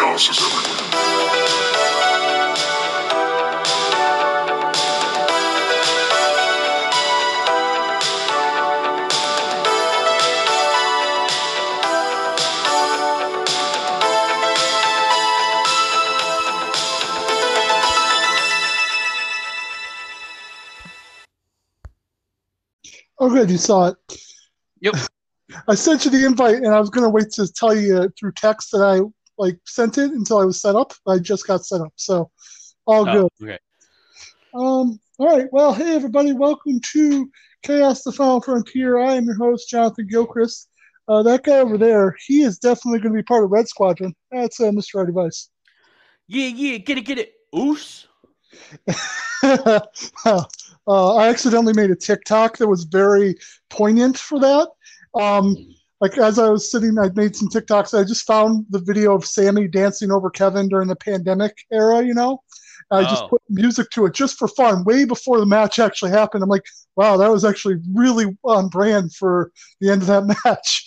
chaos is everywhere. Oh, good. You saw it. Yep. I sent you the invite, and I was going to wait to tell you through text that I like sent it until I was set up. I just got set up, so all Oh, good. okay. Um. All right. Well, hey everybody, welcome to Chaos: The Final Frontier. I am your host, Jonathan Gilchrist. Uh, that guy over there, he is definitely going to be part of Red Squadron. That's uh, Mr. Device. Yeah, yeah, get it, get it. Oos. uh, I accidentally made a TikTok that was very poignant for that. Um, like as I was sitting, I made some TikToks. I just found the video of Sammy dancing over Kevin during the pandemic era. You know, I just Oh. put music to it just for fun, way before the match actually happened. I'm like, wow, that was actually really on brand for the end of that match.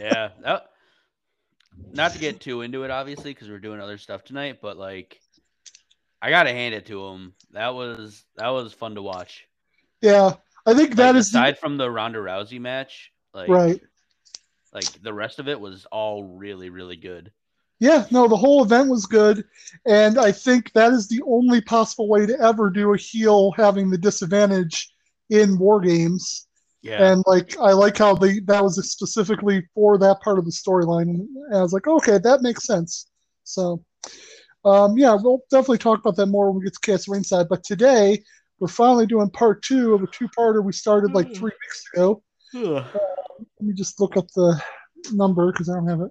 Yeah. not to get too into it, obviously, because we're doing other stuff tonight, but like, I gotta hand it to him. That was that was fun to watch. yeah, I think Like, that is the- aside from the Ronda Rousey match, like right. Like the rest of it was all really really good. Yeah, no, the whole event was good, and I think that is the only possible way to ever do a heel having the disadvantage in war games. Yeah. And like, I like how they that was specifically for that part of the storyline, and I was like, okay, that makes sense. So, um, yeah, we'll definitely talk about that more when we get to Cast Ringside. But today, we're finally doing part two of a two-parter we started like three weeks ago. Ugh. Let me just look up the number because I don't have it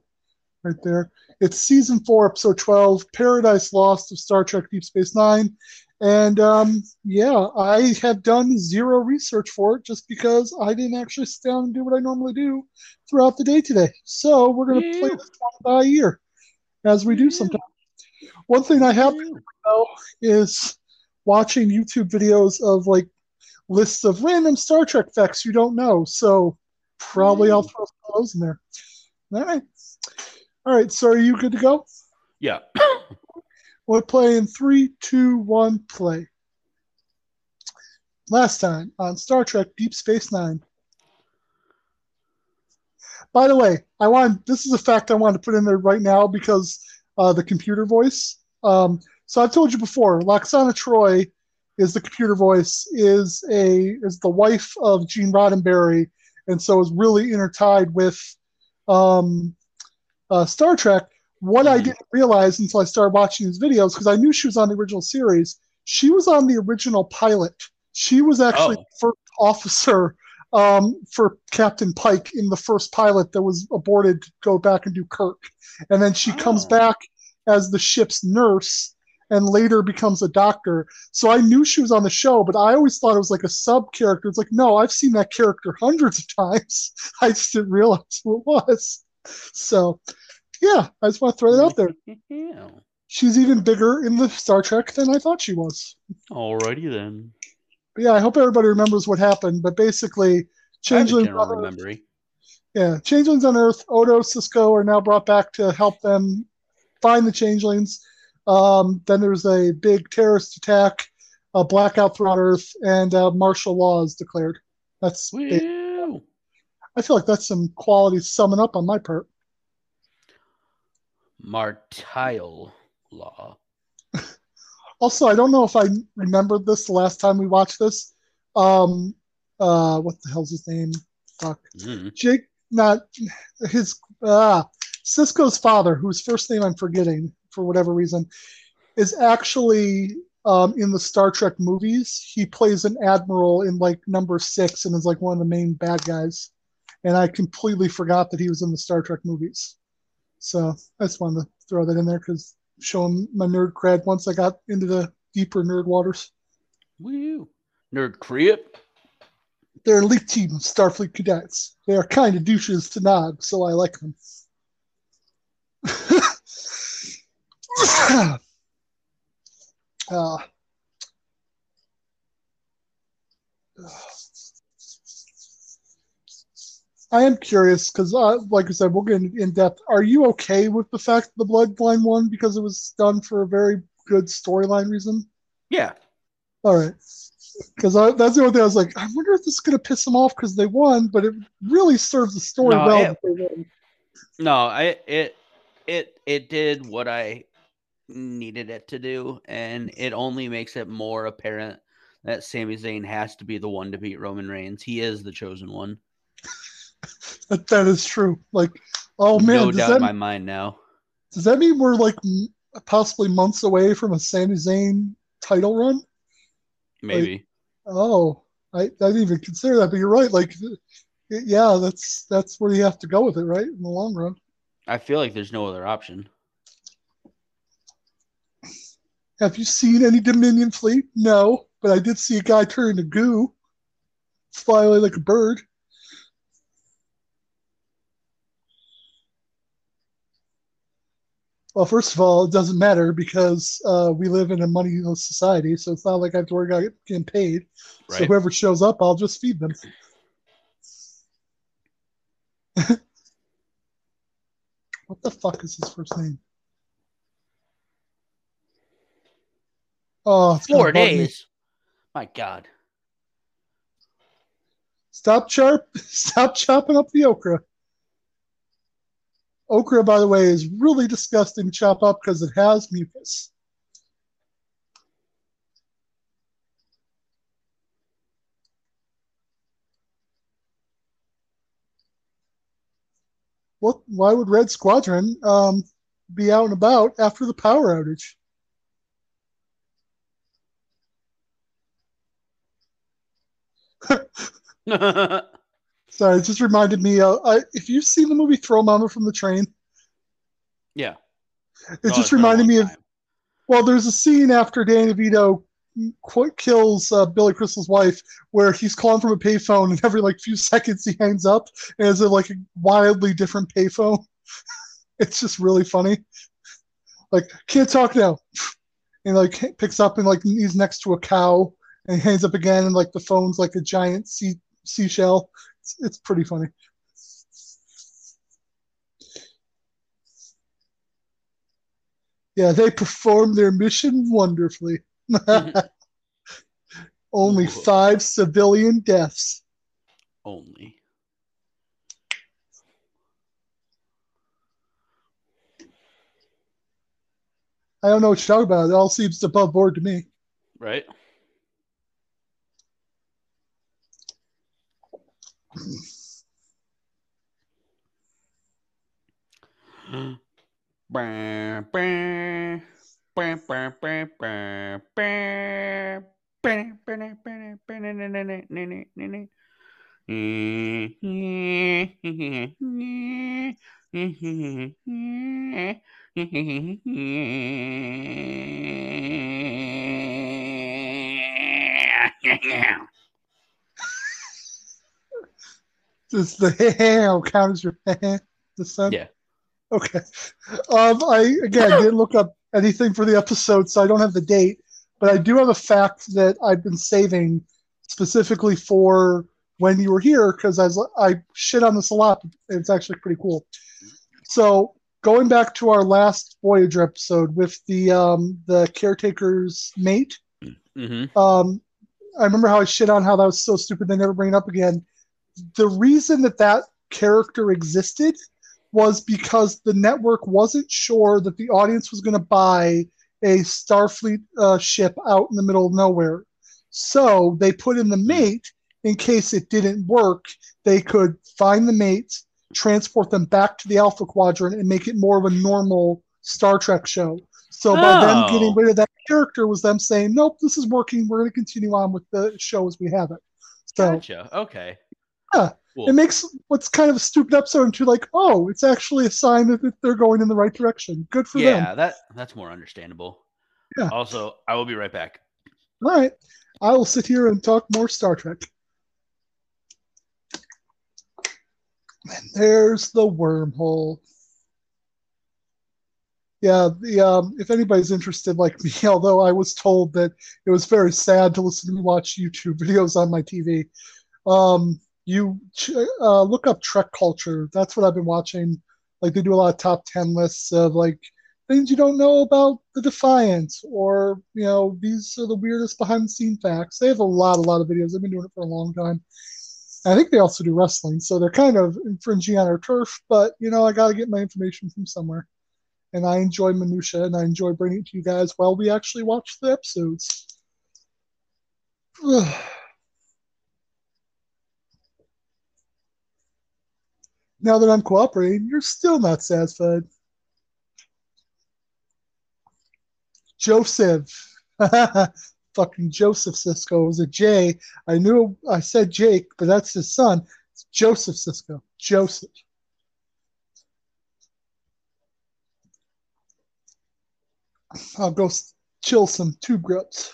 right there. It's season four, episode 12, Paradise Lost of Star Trek Deep Space Nine. And um, yeah, I have done zero research for it just because I didn't actually sit down and do what I normally do throughout the day today. So we're going to play this one by ear as we do sometimes. One thing I have doing, though is watching YouTube videos of like lists of random Star Trek facts you don't know. So probably I'll throw some of those in there. All right. All right. So are you good to go? Yeah. We're playing three, two, one, play. Last time on Star Trek Deep Space Nine. By the way, I want this is a fact I wanted to put in there right now because uh, the computer voice. Um, so I've told you before, Lwaxana Troi is the computer voice, is a is the wife of Gene Roddenberry, and so is really intertied with um, uh, Star Trek. What I Mhm. didn't realize until I started watching these videos, because I knew she was on the original series, she was on the original pilot. She was actually Oh. the first officer um, for Captain Pike in the first pilot that was aborted to go back and do Kirk. And then she comes Oh. back as the ship's nurse and later becomes a doctor. So I knew she was on the show, but I always thought it was like a sub character. It's like, no, I've seen that character hundreds of times. I just didn't realize who it was. So, yeah, I just want to throw that out there. Yeah. She's even bigger in the Star Trek than I thought she was. Alrighty then. But yeah, I hope everybody remembers what happened. But basically, I have a Changeling memory. yeah, Changelings on Earth, Odo, Sisko are now brought back to help them find the Changelings. Um, then there's a big terrorist attack, a blackout throughout Earth, and uh, martial law is declared. That's. I feel like that's some quality summing up on my part. Martial law. Also, I don't know if I remembered this the last time we watched this. Um, uh, what the hell's his name? Fuck. Mhm. Jake, not his, ah, Sisko's father, whose first name I'm forgetting for whatever reason, is actually um, in the Star Trek movies. He plays an admiral in like number six and is like one of the main bad guys. And I completely forgot that he was in the Star Trek movies. So I just wanted to throw that in there because showing my nerd cred once I got into the deeper nerd waters. Woo. Nerd crip. They're elite team of Starfleet cadets. They are kind of douches to Nog, so I like them. uh, I am curious because, uh, like I said, we'll get in, in depth. Are you okay with the fact that the Bloodline won because it was done for a very good storyline reason? Yeah. All right. Because that's the only thing I was like, I wonder if this is going to piss them off because they won, but it really serves the story No, well. it- that they won. No, I it it it did what I needed it to do, and it only makes it more apparent that Sami Zayn has to be the one to beat Roman Reigns. He is the chosen one. That, that is true. Like, oh man, no doubt that, in my mind now. does that mean we're like possibly months away from a Sami Zayn title run? Maybe. Oh, I, I didn't even consider that, but you're right. Like, yeah, that's that's where you have to go with it, right? In the long run. I feel like there's no other option. Have you seen any Dominion fleet? No, but I did see a guy turn into goo, fly away like a bird. Well, first of all, it doesn't matter because uh, we live in a moneyless society, so it's not like I have to worry about getting paid. So whoever shows up, I'll just feed them. what the fuck is his first name? Oh, Four days. My God. Stop chop, stop chopping up the okra. Okra, by the way, is really disgusting to chop up because it has mucus. What? Why would Red Squadron um, be out and about after the power outage? Sorry, it just reminded me. Uh, I, if you've seen the movie Throw Mama from the Train, yeah. it Oh, just it's been a reminded me of. Well, there's a scene after Danny DeVito kills uh, Billy Crystal's wife where he's calling from a payphone, and every like few seconds he hangs up, and it's a, like a wildly different payphone. it's just really funny. Like, can't talk now, and like picks up and like he's next to a cow, and he hangs up again, and like the phone's like a giant sea seashell. It's, it's pretty funny. Yeah, they performed their mission wonderfully. Only Whoa. five civilian deaths. Only. I don't know what you're talking about. It all seems above board to me. Right? yeah Does the count as your the sun? Yeah. Okay. Um, I again didn't look up anything for the episode, so I don't have the date, but I do have a fact that I've been saving specifically for when you were here because I, was- I shit on this a lot. It's actually pretty cool. So going back to our last Voyager episode with the um, the caretaker's mate, Mm-hmm. um, I remember how I shit on how that was so stupid they never bring it up again. The reason that that character existed was because the network wasn't sure that the audience was going to buy a Starfleet uh, ship out in the middle of nowhere. So they put in the mate in case it didn't work. They could find the mates, transport them back to the Alpha Quadrant, and make it more of a normal Star Trek show. So by them Oh. getting rid of that character was them saying, "Nope, this is working. We're going to continue on with the show as we have it." So Gotcha. Okay. Yeah. Cool. it makes what's kind of a stupid episode into like, oh, it's actually a sign that they're going in the right direction. Good for them. yeah, that that's more understandable. Yeah. Also, I will be right back. All right, I will sit here and talk more Star Trek. And there's the wormhole. Yeah, the um, if anybody's interested, like me, although I was told that it was very sad to listen to me watch YouTube videos on my TV. Um, you uh, look up Trek culture. That's what I've been watching. Like they do a lot of top ten lists of like things you don't know about the Defiant, or you know these are the weirdest behind the scene facts. They have a lot, a lot of videos. They've been doing it for a long time. I think they also do wrestling, so they're kind of infringing on our turf. But you know, I got to get my information from somewhere, and I enjoy minutia, and I enjoy bringing it to you guys while we actually watch the episodes. now that I'm cooperating, you're still not satisfied. Joseph. Fucking Joseph Sisko was a J. I knew I said Jake, but that's his son. It's Joseph Sisko. Joseph. I'll go chill some tube grubs.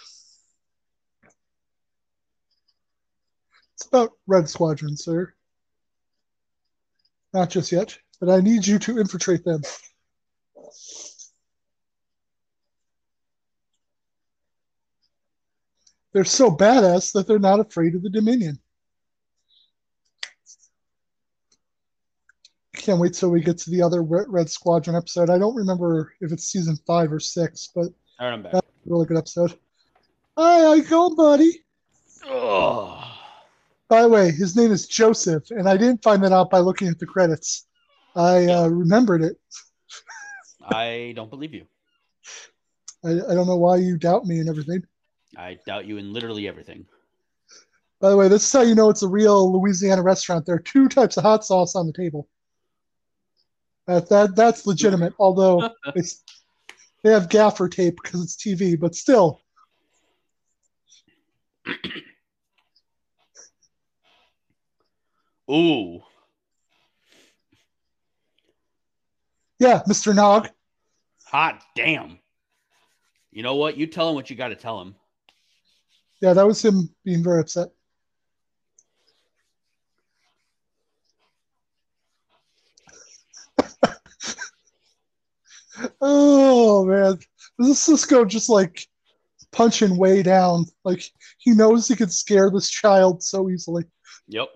It's about Red Squadron, sir. Not just yet, but I need you to infiltrate them. They're so badass that they're not afraid of the Dominion. Can't wait till we get to the other Red Red Squadron episode. I don't remember if it's season five or six, but All right, that's a really good episode. Hi, how you going, buddy? Oh, By the way, his name is Joseph, and I didn't find that out by looking at the credits. I uh, remembered it. I don't believe you. I, I don't know why you doubt me and everything. I doubt you in literally everything. By the way, this is how you know it's a real Louisiana restaurant. There are two types of hot sauce on the table. That that that's legitimate. Although it's, they have gaffer tape because it's TV, but still, Ooh, yeah, Mr. Nog. hot damn. You know what? You tell him what you got to tell him. Yeah, that was him being very upset. oh man, this is Sisko just like punching way down. Like he knows he could scare this child so easily. Yep.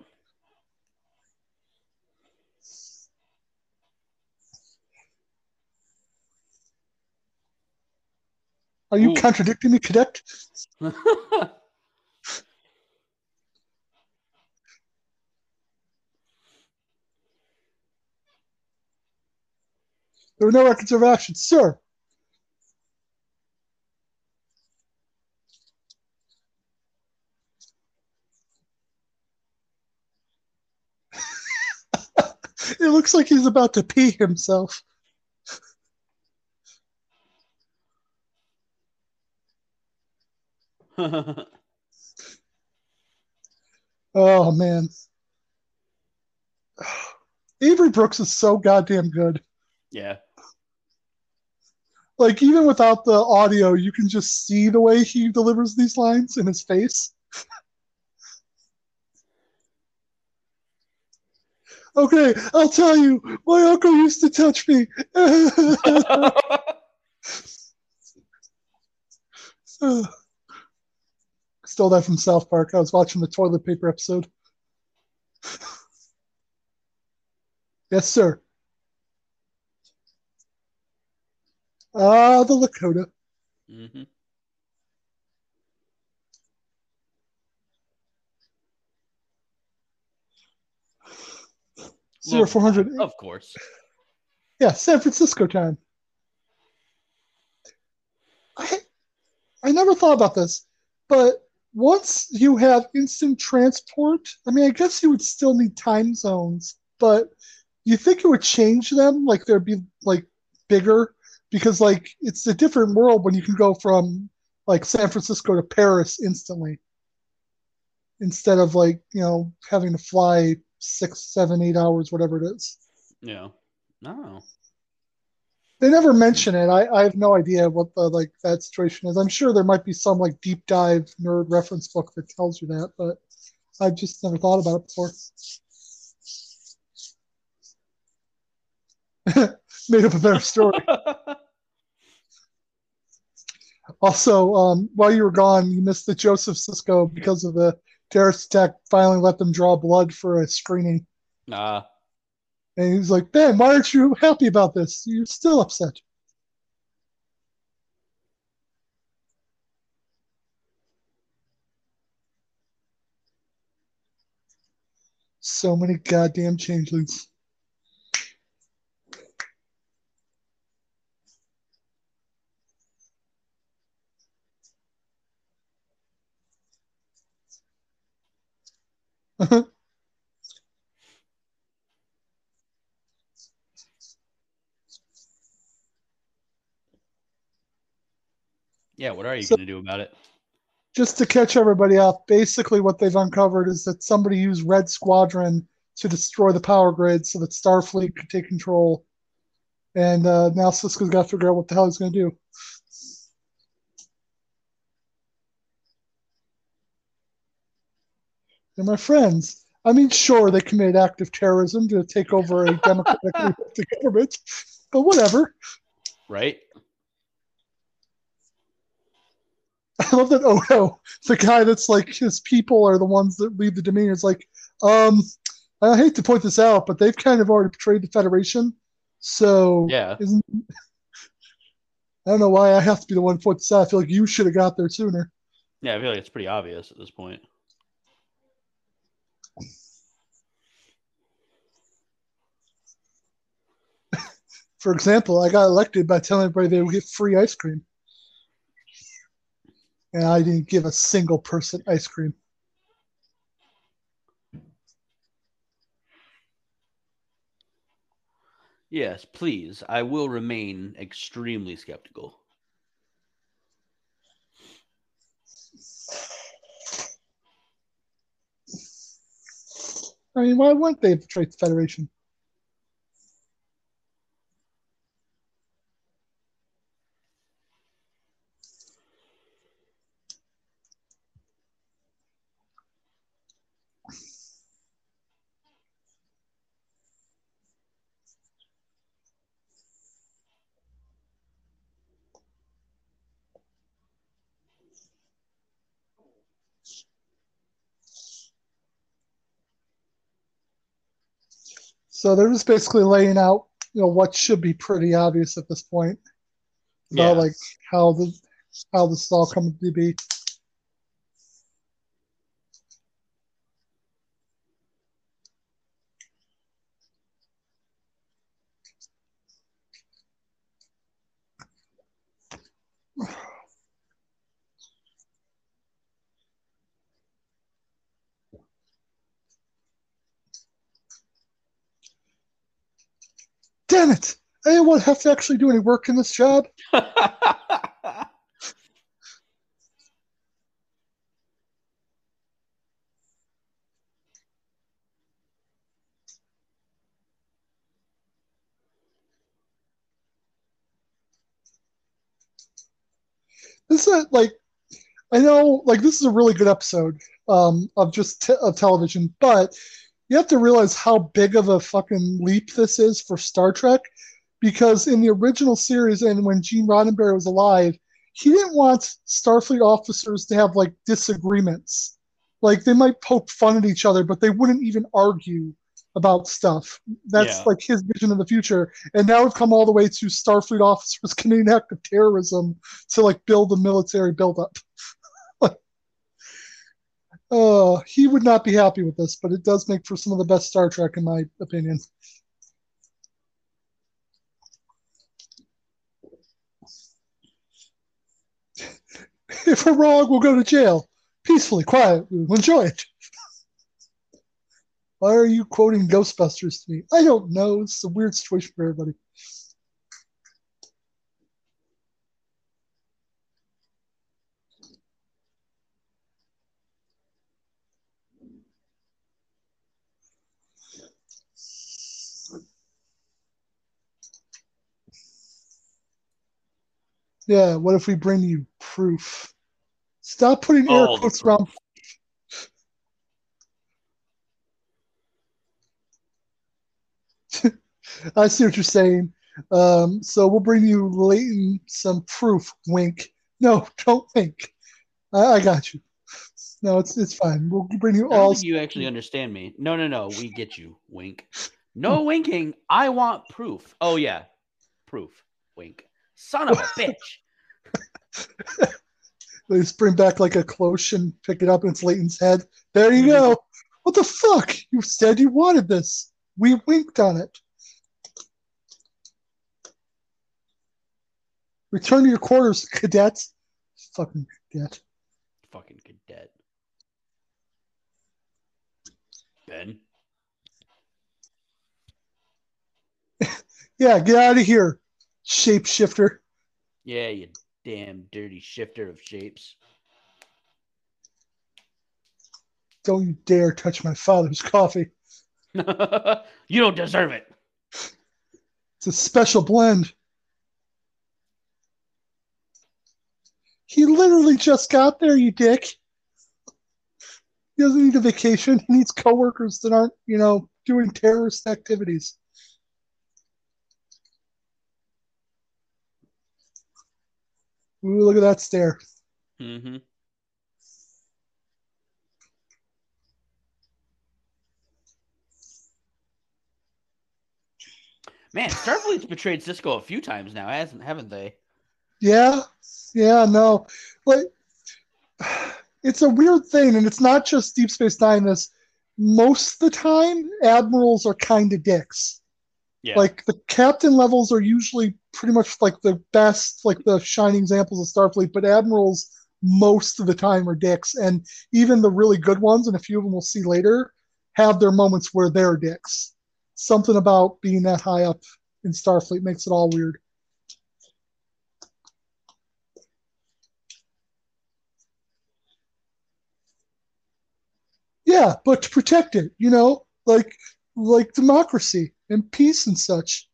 Are you Ooh. contradicting me, cadet? There were no records of action, sir. it looks like he's about to pee himself. Oh man. Avery Brooks is so goddamn good. yeah. Like even without the audio, you can just see the way he delivers these lines in his face. okay, I'll tell you. My uncle used to touch me. Stole that from South Park. I was watching the toilet paper episode. yes, sir. Ah, the Lakota. hmm Zero four hundred. Of course. Yeah, San Francisco time. I I never thought about this, but once you have instant transport, I mean, I guess you would still need time zones, but you think it would change them? Like there'd be like bigger because like it's a different world when you can go from like San Francisco to Paris instantly instead of like you know having to fly six, seven, eight hours, whatever it is. Yeah. No. They never mention it. I, I have no idea what the like that situation is. I'm sure there might be some like deep dive nerd reference book that tells you that, but I've just never thought about it before. Made up a better story. Also, um, while you were gone, you missed the Joseph Sisko because of the terrorist attack finally let them draw blood for a screening. Nah. And he's like, Ben, why aren't you happy about this? You're still upset. So many goddamn changelings. Yeah, what are you So- gonna do about it? just to catch everybody up, basically what they've uncovered is that somebody used Red Squadron to destroy the power grid so that Starfleet could take control. And uh, now Sisko's got to figure out what the hell he's going to do. And my friends, I mean, sure, they committed active terrorism to take over a democratically elected government, but whatever. Right? I love that Odo, the guy that's like his people are the ones that lead the Dominion. It's like, um, I hate to point this out, but they've kind of already betrayed the Federation. So Yeah. isn't I don't know why I have to be the one to point this out. I feel like you should have got there sooner. Yeah, I feel like it's pretty obvious at this point. For example, I got elected by telling everybody they would get free ice cream. And I didn't give a single person ice cream. Yes, please. I will remain extremely skeptical. I mean, why wouldn't they betray the Federation? So they're just basically laying out, you know, what should be pretty obvious at this point about Yeah. like how the how this is all coming to be. Damn it! I didn't want to have to actually do any work in this job. This is like, I know, like this is a really good episode um, of just te- of television, but you have to realize how big of a fucking leap this is for Star Trek, because in the original series and when Gene Roddenberry was alive, he didn't want Starfleet officers to have like disagreements. Like they might poke fun at each other, but they wouldn't even argue about stuff. That's Yeah. like his vision of the future. And now we've come all the way to Starfleet officers committing act of terrorism to like build a military buildup. uh, he would not be happy with this, but it does make for some of the best Star Trek, in my opinion. If we're wrong, we'll go to jail. Peacefully, quiet, we'll enjoy it. Why are you quoting Ghostbusters to me? I don't know. It's a weird situation for everybody. Yeah, what if we bring you proof? Stop putting air All quotes around. I see what you're saying. Um, so we'll bring you Leyton some proof. Wink. No, don't wink. I, I got you. No, it's it's fine. We'll bring you I all. think you actually understand me. No, no, no. We get you. Wink. No winking. I want proof. Oh yeah, proof. Wink. Son of a bitch. They just bring back like a cloche and pick it up, and it's Leyton's head. There you Mm-hmm. go. What the fuck? You said you wanted this. We winked on it. Return to your quarters, cadets. Fucking cadet. Fucking cadet. Ben. Yeah, get out of here, shapeshifter. Yeah, you damn dirty shifter of shapes. Don't you dare touch my father's coffee. you don't deserve it. It's a special blend. He literally just got there, you dick. He doesn't need a vacation. He needs coworkers that aren't, you know, doing terrorist activities. Ooh, look at that stare. Mm-hmm. Man, Starfleet's betrayed Sisko a few times now, hasn't haven't they? Yeah, yeah, no, like it's a weird thing, and it's not just Deep Space Nine. This most of the time, admirals are kind of dicks. Yeah. Like the captain levels are usually pretty much like the best, like the shining examples of Starfleet, but admirals most of the time are dicks, and even the really good ones, and a few of them we'll see later, have their moments where they're dicks. Something about being that high up in Starfleet makes it all weird. Yeah, but to protect it, you know, like like democracy and peace and such.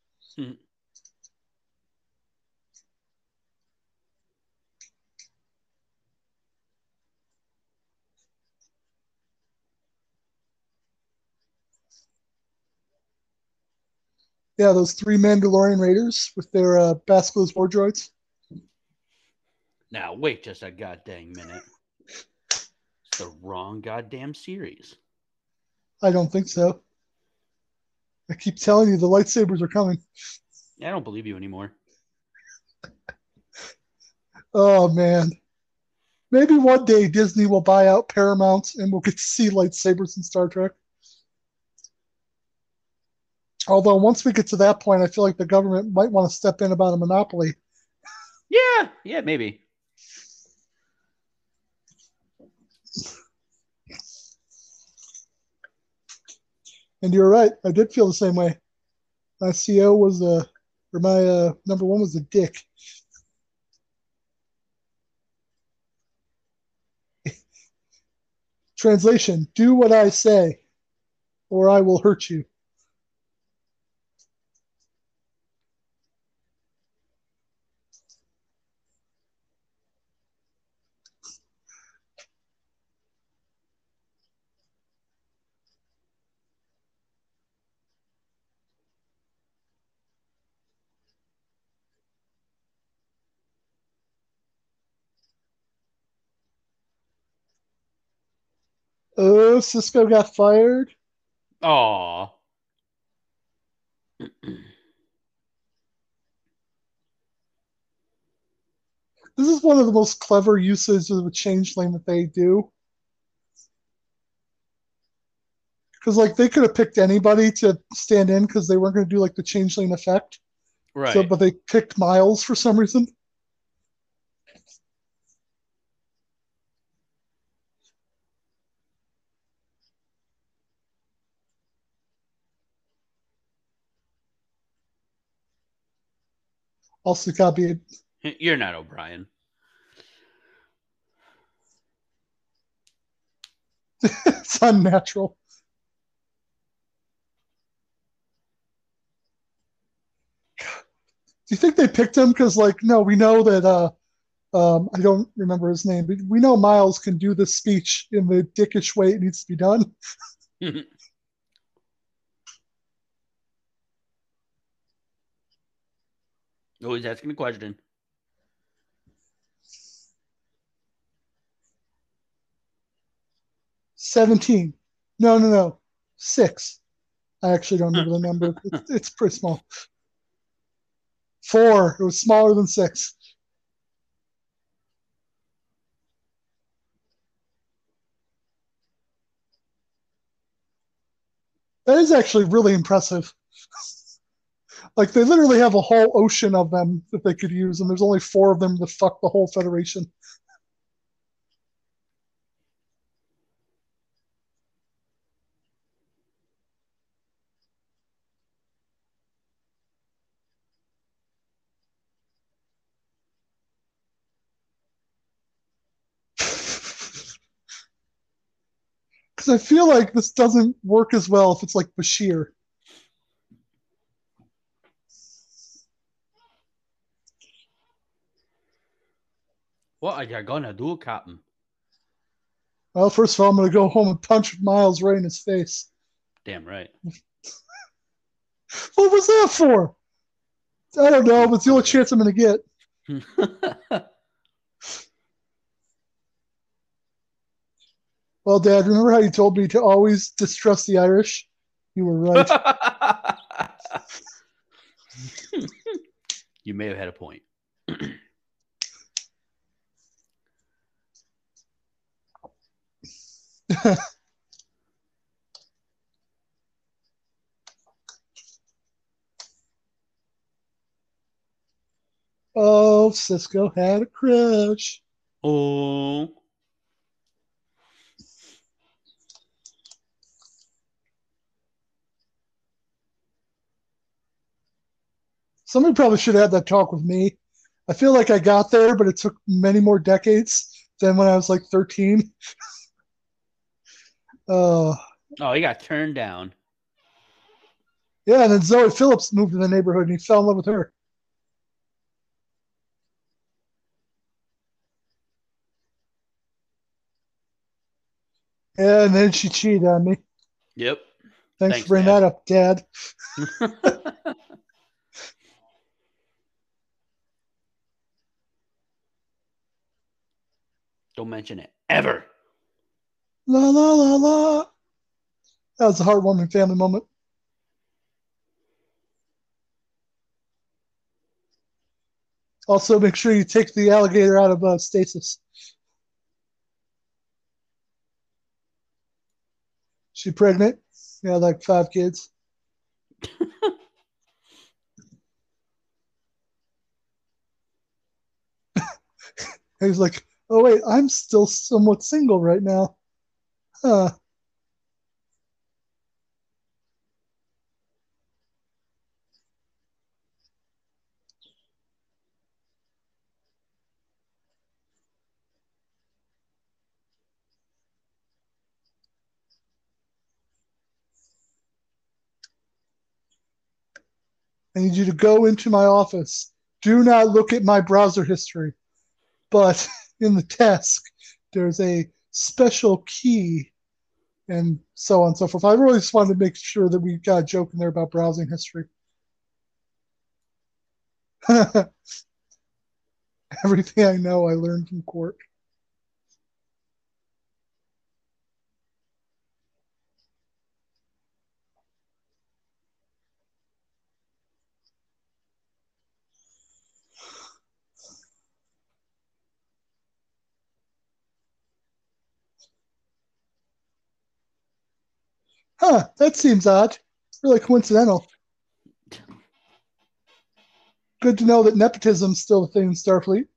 Yeah, those three Mandalorian raiders with their uh, Basilisk war droids. Now wait just a goddamn minute. It's the wrong goddamn series. I don't think so. I keep telling you the lightsabers are coming. I don't believe you anymore. Oh man. Maybe one day Disney will buy out Paramount and we'll get to see lightsabers in Star Trek. Although once we get to that point, I feel like the government might want to step in about a monopoly. Yeah, yeah, maybe. And you're right, I did feel the same way. My CO was a, or my uh, number one was a dick. Translation: Do what I say, or I will hurt you. Sisko got fired. Aw. This is one of the most clever uses of a changeling that they do. Because like they could have picked anybody to stand in because they weren't going to do like the changeling effect. Right. So, but they picked Miles for some reason. Also copied. You're not O'Brien. it's unnatural. Do you think they picked him because, like, no, we know that uh, um, I don't remember his name, but we know Miles can do this speech in the dickish way it needs to be done. Oh, he's asking a question. 17. No, no, no. Six. I actually don't remember the number. It's, it's pretty small. Four. It was smaller than six. That is actually really impressive. like they literally have a whole ocean of them that they could use, and there's only four of them to fuck the whole Federation. Because I feel like this doesn't work as well if it's like Bashir. What are you gonna do, Captain? Well, first of all, I'm to go home and punch Miles right in his face. Damn right. What was that for? I don't know, but it's the only chance I'm to get. Well, Dad, remember how you told me to always distrust the Irish? You were right. you may have had a point. oh, Sisko had a crush. Oh. Somebody probably should have had that talk with me. I feel like I got there, but it took many more decades than when I was like 13. uh, Oh, he got turned down. yeah, and then Zoe Phillips moved to the neighborhood and he fell in love with her. Yeah, and then she cheated on me. Yep. Thanks, Thanks, for bringing Dad. that up, Dad. Don't mention it ever. La la la la. That was a heartwarming family moment. Also, make sure you take the alligator out of uh, stasis. She pregnant? Yeah, like five kids. He's like, oh wait, I'm still somewhat single right now. I need you to go into my office. Do not look at my browser history. But in the task, there's a special key and so on and so forth. I really just wanted to make sure that we got a joke in there about browsing history. Everything I know, I learned from court. Huh, that seems odd. Really coincidental. Good to know that nepotism's still a thing in Starfleet.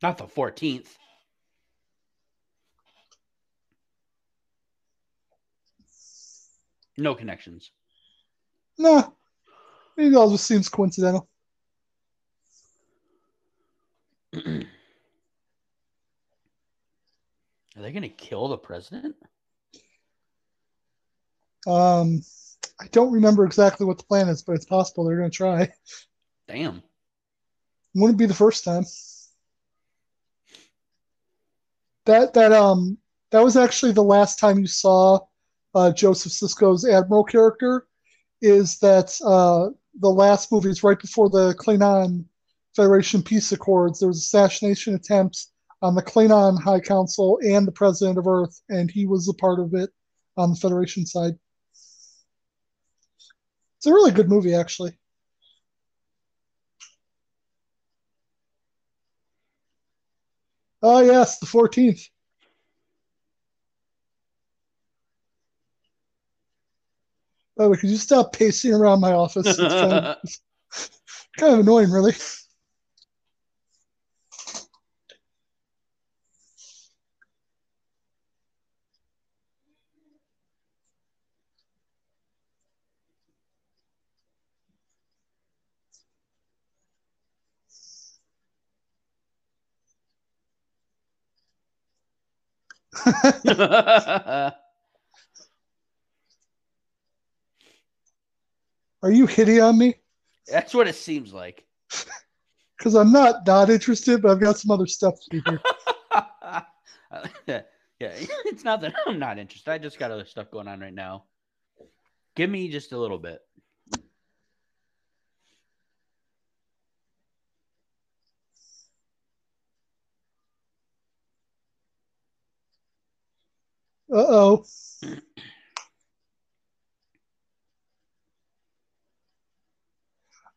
Not the 14th. No connections. Nah, maybe it all just seems coincidental. Are they going to kill the president? Um, I don't remember exactly what the plan is, but it's possible they're going to try. Damn. Wouldn't be the first time. That that um that was actually the last time you saw uh, Joseph Sisko's admiral character. Is that uh, the last movie is right before the Klingon Federation peace accords. There was assassination attempts on the Klingon High Council and the President of Earth, and he was a part of it on the Federation side. It's a really good movie, actually. Oh yes, the fourteenth. Oh, could you stop pacing around my office? It's kind of, kind of annoying, really. Are you hitting on me? That's what it seems like. Because I'm not not interested, but I've got some other stuff to do here. yeah, it's not that I'm not interested. I just got other stuff going on right now. Give me just a little bit. Uh oh.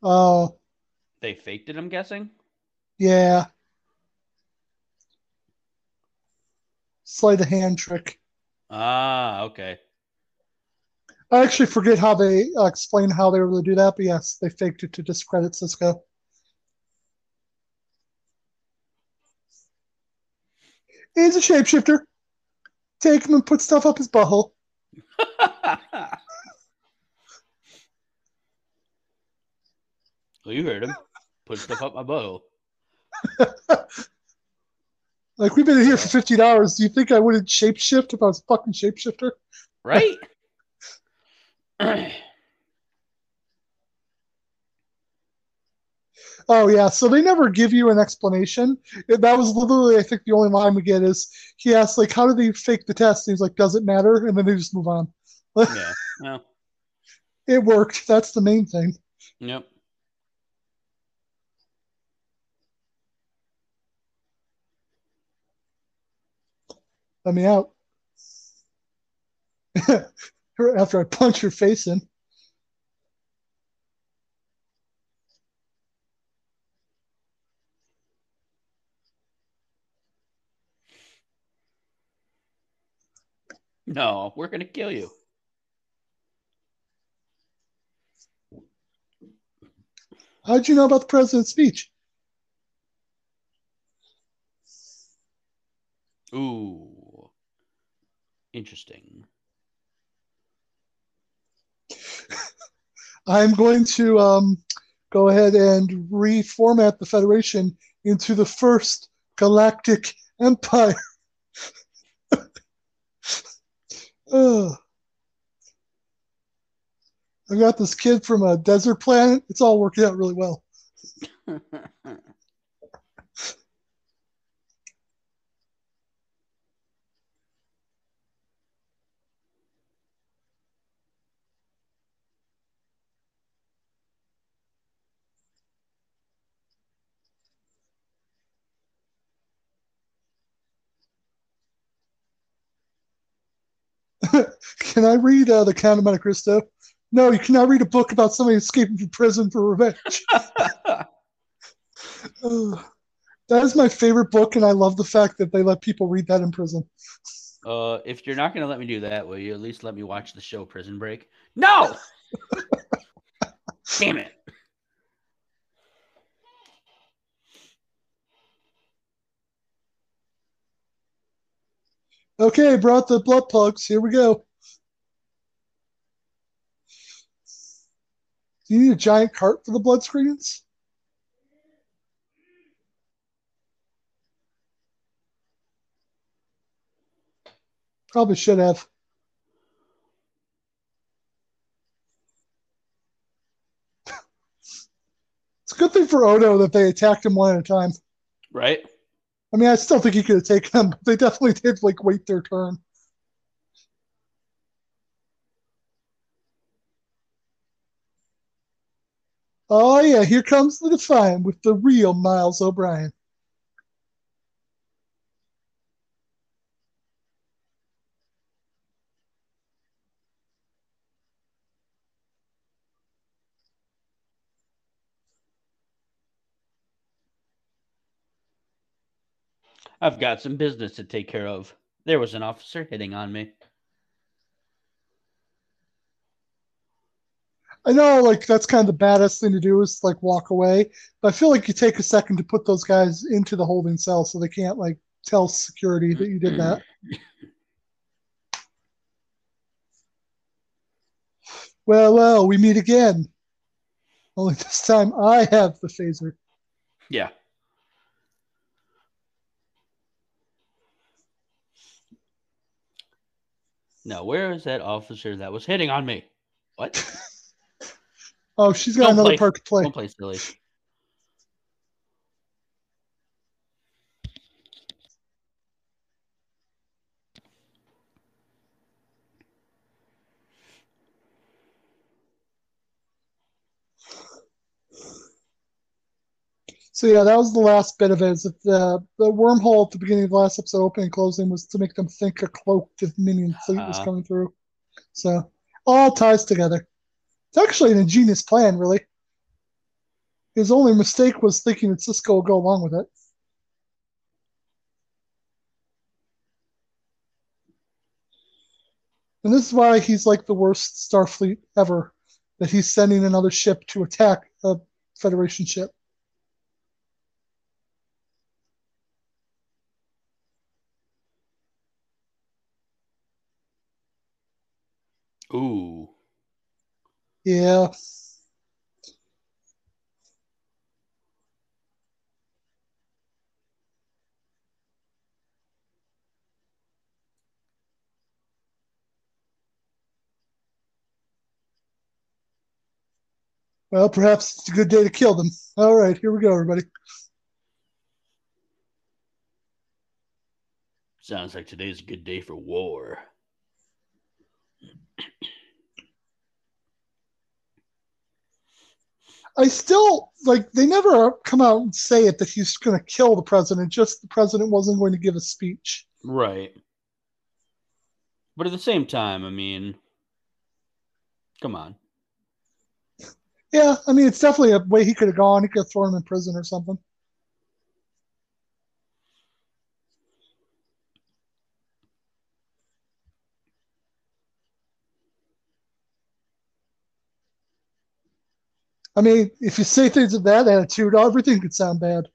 Oh, They faked it, I'm guessing. yeah. Sleight of hand trick. Ah, okay. I actually forget how they uh, explain how they were able to do that, but yes, they faked it to discredit Sisko. He's a shapeshifter. Take him and put stuff up his butthole. well, you heard him. Put stuff up my bow. Like we've been here for 15 hours. Do you think I wouldn't shapeshift if I was a fucking shapeshifter? Right? Oh yeah, so they never give you an explanation. That was literally, I think, the only line we get is he asks like, "How do they fake the test?" And he's like, "Does it matter?" And then they just move on. yeah. Well, It worked. That's the main thing. yep. Let me out. After I punch your face in. No, we're gonna kill you. How'd you know about the president's speech? Ooh. Interesting. I'm going to um, go ahead and reformat the Federation into the first galactic empire. Ugh. I got this kid from a desert planet. It's all working out really well. Can I read uh, The Count of Monte Cristo? No, you cannot read a book about somebody escaping from prison for revenge. Ugh. that is my favorite book, and I love the fact that they let people read that in prison. uh, if you're not gonna let me do that, will you at least let me watch the show Prison Break? No. Damn it. Okay, brought the blood plugs. Here we go. Do you need a giant cart for the blood screenings? Probably should have. It's a good thing for Odo that they attacked him one at a time. Right? I mean, I still think he could have taken them, but they definitely did like wait their turn. Oh yeah, here comes the Defiant with the real Miles O'Brien. I've got some business to take care of. There was an officer hitting on me. I know, like that's kind of the baddest thing to do is like walk away, but I feel like you take a second to put those guys into the holding cell so they can't like tell security that you did that. Well, well, we meet again. Only this time I have the phaser. Yeah. Now, where is that officer that was hitting on me? What? Oh, she's got Don't another play- part to play. Don't play silly. So yeah, that was the last bit of it. Is that the the wormhole at the beginning of the last episode, opening and closing, was to make them think a cloaked minion fleet was Uh-huh. coming through. So all ties together. It's actually an ingenious plan, really. His only mistake was thinking that Sisko would go along with it. And this is why he's like the worst Starfleet ever. That he's sending another ship to attack a Federation ship. Ooh. Yeah. Well, perhaps it's a good day to kill them. All right, here we go, everybody. Sounds like today's a good day for war. I still like they never come out and say it that he's going to kill the president. Just the president wasn't going to give a speech. Right. But at the same time, I mean, come on. Yeah, I mean it's definitely a way he could have gone. He could have thrown him in prison or something. I mean, if you say things with that attitude, everything could sound bad.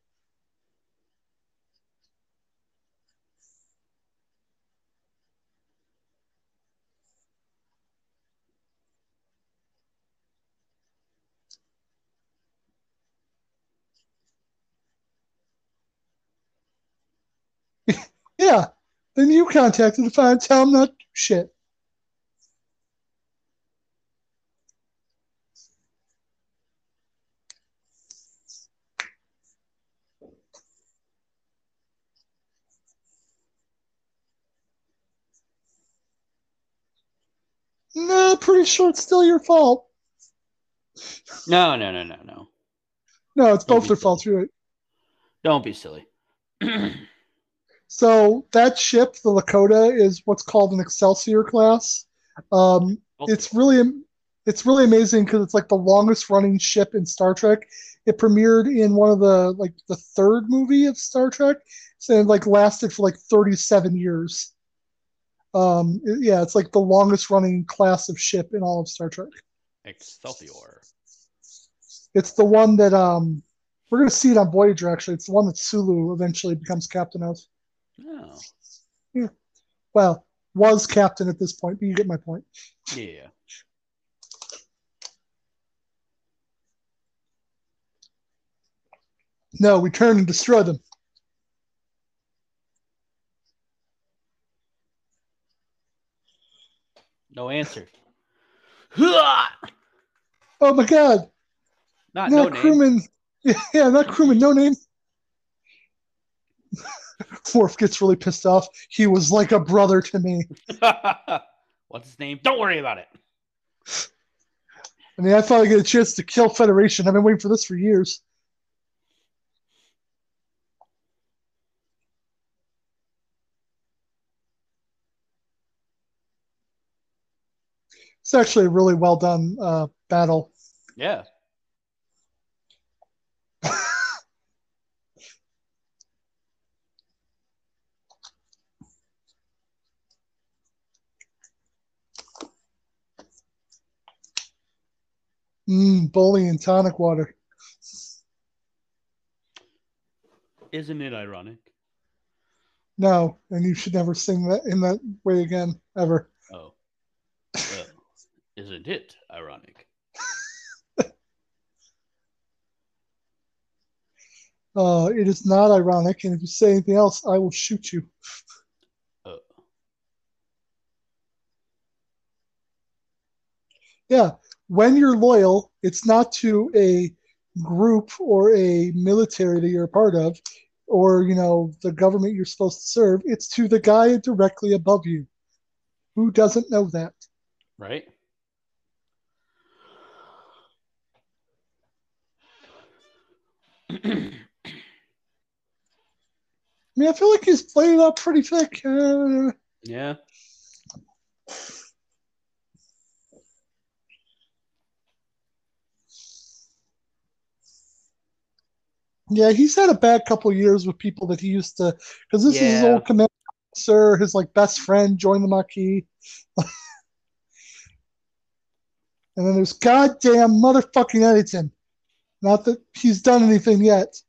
Yeah, then you contacted the fine, tell him not shit. No, pretty sure it's still your fault. No, no, no, no, no. No, it's Don't both their faults. You're right. Don't be silly. So that ship, the Lakota, is what's called an Excelsior class. Um, Oh. it's really it's really amazing because it's like the longest running ship in Star Trek. It premiered in one of the like the third movie of Star Trek, so it like lasted for like 37 years. Um, yeah, it's like the longest running class of ship in all of Star Trek. Excelsior. It's the one that um, we're gonna see it on Voyager. Actually, it's the one that Sulu eventually becomes captain of. Oh, Yeah. Well, was captain at this point, but you get my point. yeah. No, we turn and destroy them. No answer. Oh my god, no not name. crewman. Yeah, not crewman. No name. Worf gets really pissed off. He was like a brother to me. What's his name? Don't worry about it. I mean, I finally get a chance to kill Federation. I've been waiting for this for years. It's actually a really well done uh, battle. Yeah. Mmm, bowling and tonic water. Isn't it ironic? No, and you should never sing that in that way again, ever. Isn't it ironic? Uh, it is not ironic, and if you say anything else, I will shoot you. Oh. Yeah, when you're loyal, it's not to a group or a military that you're a part of, or you know the government you're supposed to serve. It's to the guy directly above you. Who doesn't know that? Right? I mean, I feel like he's played it up pretty thick. Uh, yeah. yeah, he's had a bad couple of years with people that he used to, because this is his old command officer, his like best friend joined the Maquis. and then there's goddamn motherfucking Eddington. Not that he's done anything yet,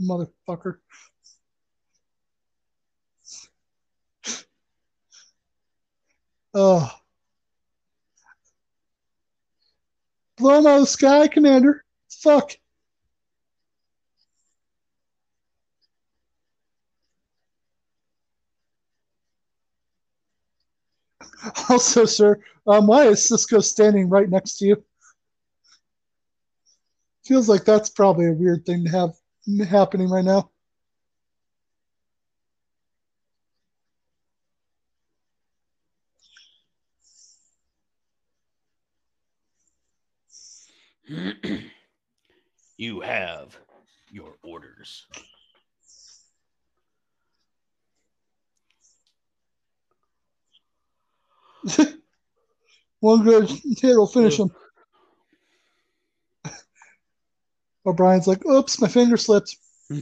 motherfucker. Oh. Blow him out of the sky, Commander. Fuck. Also, sir, um, why is Sisko standing right next to you? Feels like that's probably a weird thing to have happening right now. you have your orders. One good hit will finish him. O'Brien's like, oops, my finger slipped. they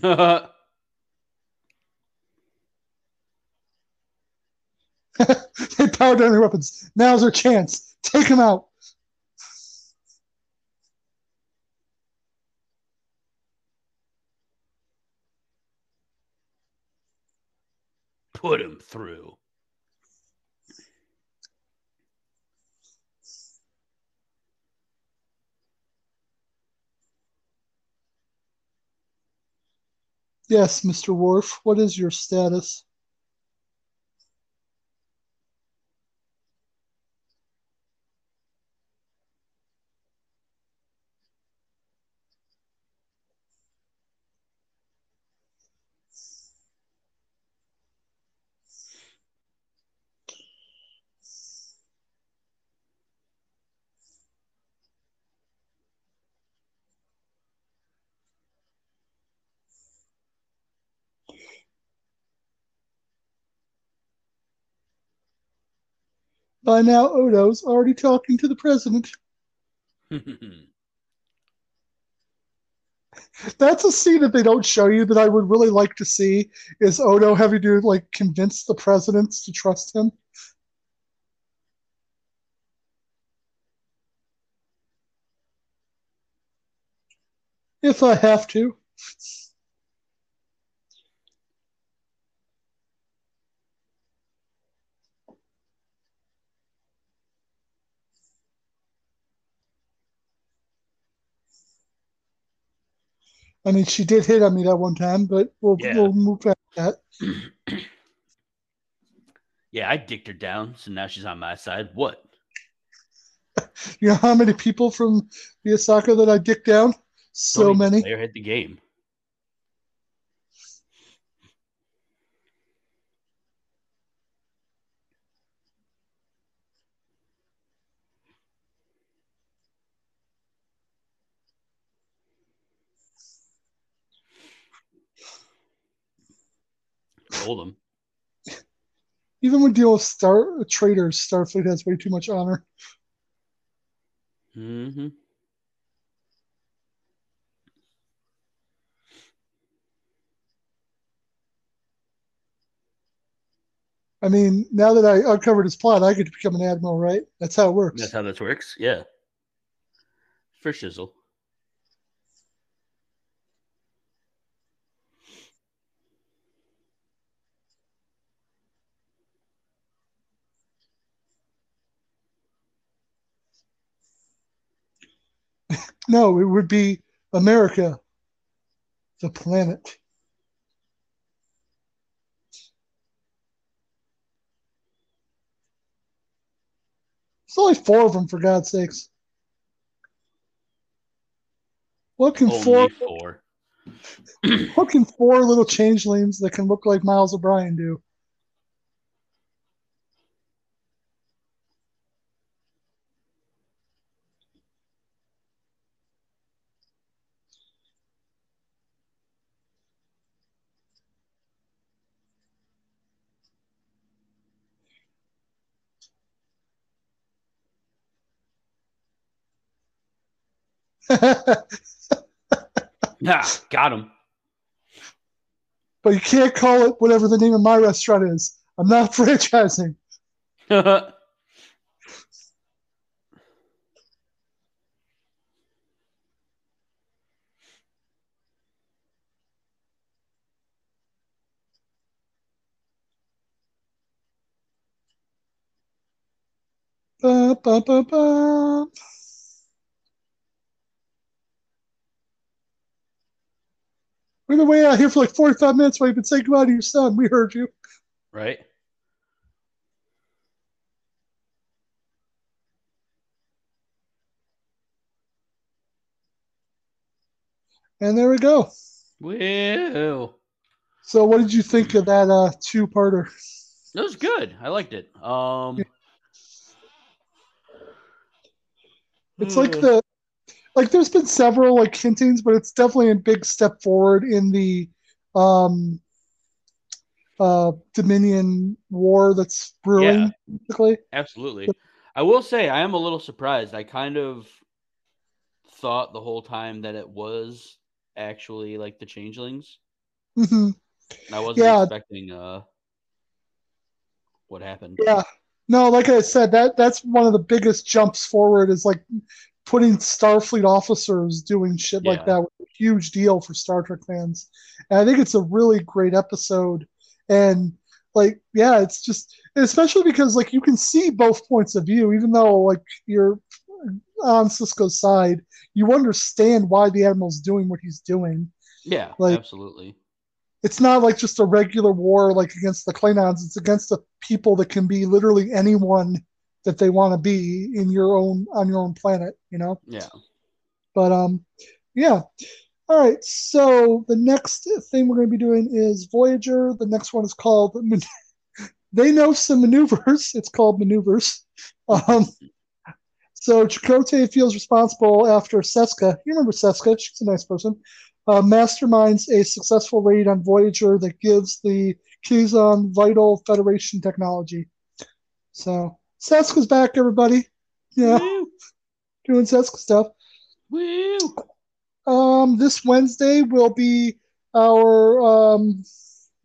powered down their weapons. Now's their chance. Take them out. Put him through. Yes, Mr. Worf, what is your status? By now, Odo's already talking to the president. That's a scene that they don't show you that I would really like to see. Is Odo having to like convince the presidents to trust him? If I have to. I mean, she did hit on me that one time, but we'll Yeah. we'll move past that. yeah, I dicked her down, so now she's on my side. What? You know how many people from the Osaka that I dicked down? So many. Player hit the game. Him. Even when dealing with star traitors, Starfleet has way too much honor. hmm I mean, now that I uncovered his plot, I get to become an admiral, right? That's how it works. That's how this works. Yeah. For shizzle. No, it would be America, the planet. There's only four of them, for God's sakes. What can four? Four. What can four little changelings that can look like Miles O'Brien do? Yeah, got him. but you can't call it whatever the name of my restaurant is. I'm not franchising. Ba, ba, ba, ba. We've been waiting out here for like 45 minutes while you've been saying goodbye to your son. We heard you. right? And there we go. Woo. So, what did you think of that uh, two parter? That was good. I liked it. Um It's like the like there's been several like hintings, but it's definitely a big step forward in the um uh Dominion war that's brewing basically. Absolutely. I will say I am a little surprised. I kind of thought the whole time that it was actually like the changelings. hmm I wasn't Yeah. expecting uh what happened. Yeah. No, like I said, that that's one of the biggest jumps forward is like putting Starfleet officers doing shit like that was a huge deal for Star Trek fans. And I think it's a really great episode. And like, yeah, it's just especially because like you can see both points of view, even though like you're on Sisko's side, you understand why the Admiral's doing what he's doing. Yeah, Like- absolutely. It's not like just a regular war like against the Klingons. It's against the people that can be literally anyone that they want to be in your own on your own planet, you know? Yeah. But um yeah. All right. So the next thing we're going to be doing is Voyager. The next one is called They Know Some Maneuvers. It's called Maneuvers. Um so Chakotay feels responsible after Seska. You remember Seska? She's a nice person. Uh, masterminds a successful raid on Voyager that gives the Kazon vital Federation technology. So Seska's back, everybody. Yeah, Woo! doing Seska stuff. Woo! Um, this Wednesday will be our um,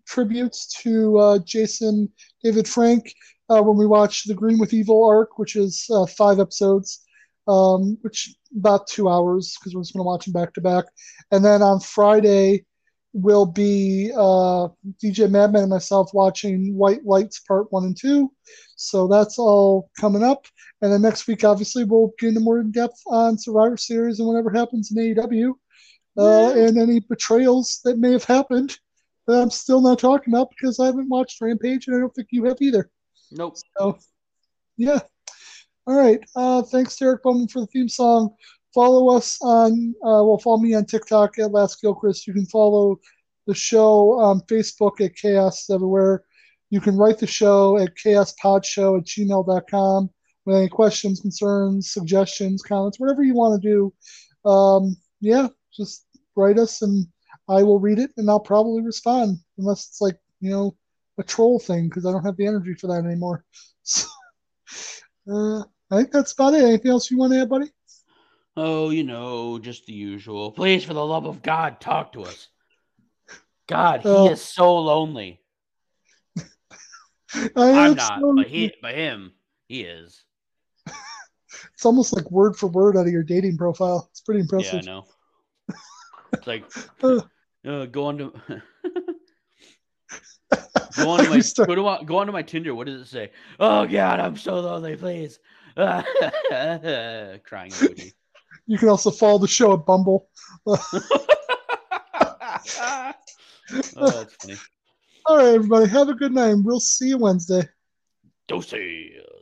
tributes to uh, Jason David Frank uh, when we watch the Green with Evil arc, which is uh, five episodes, um, which about two hours because we're just going to watch them back to back. And then on Friday will be uh, DJ Madman and myself watching White Lights Part One and Two. So that's all coming up. And then next week, obviously, we'll get into more in depth on Survivor Series and whatever happens in AEW uh, and any betrayals that may have happened that I'm still not talking about because I haven't watched Rampage and I don't think you have either. Nope. So, yeah. All right. Uh, thanks, Derek Bowman, for the theme song. Follow us on, uh, well, follow me on TikTok at Last Gilchrist. You can follow the show on Facebook at Chaos Everywhere. You can write the show at chaospodshow at gmail.com with any questions, concerns, suggestions, comments, whatever you want to do. Um, yeah, just write us and I will read it and I'll probably respond unless it's like, you know, a troll thing because I don't have the energy for that anymore. So, uh, I think that's about it. Anything else you want to add, buddy? Oh, you know, just the usual. Please, for the love of God, talk to us. God, he Oh. is so lonely. I'm not, so- but he, but him, he is. it's almost like word for word out of your dating profile. It's pretty impressive. Yeah, I know. It's like Uh. uh, go on to go on to my start- go, to, go on to my Tinder. What does it say? Oh God, I'm so lonely. Please, crying emoji. You can also follow the show at Bumble. oh, that's funny. All right, everybody, have a good night. and We'll see you Wednesday. Doses.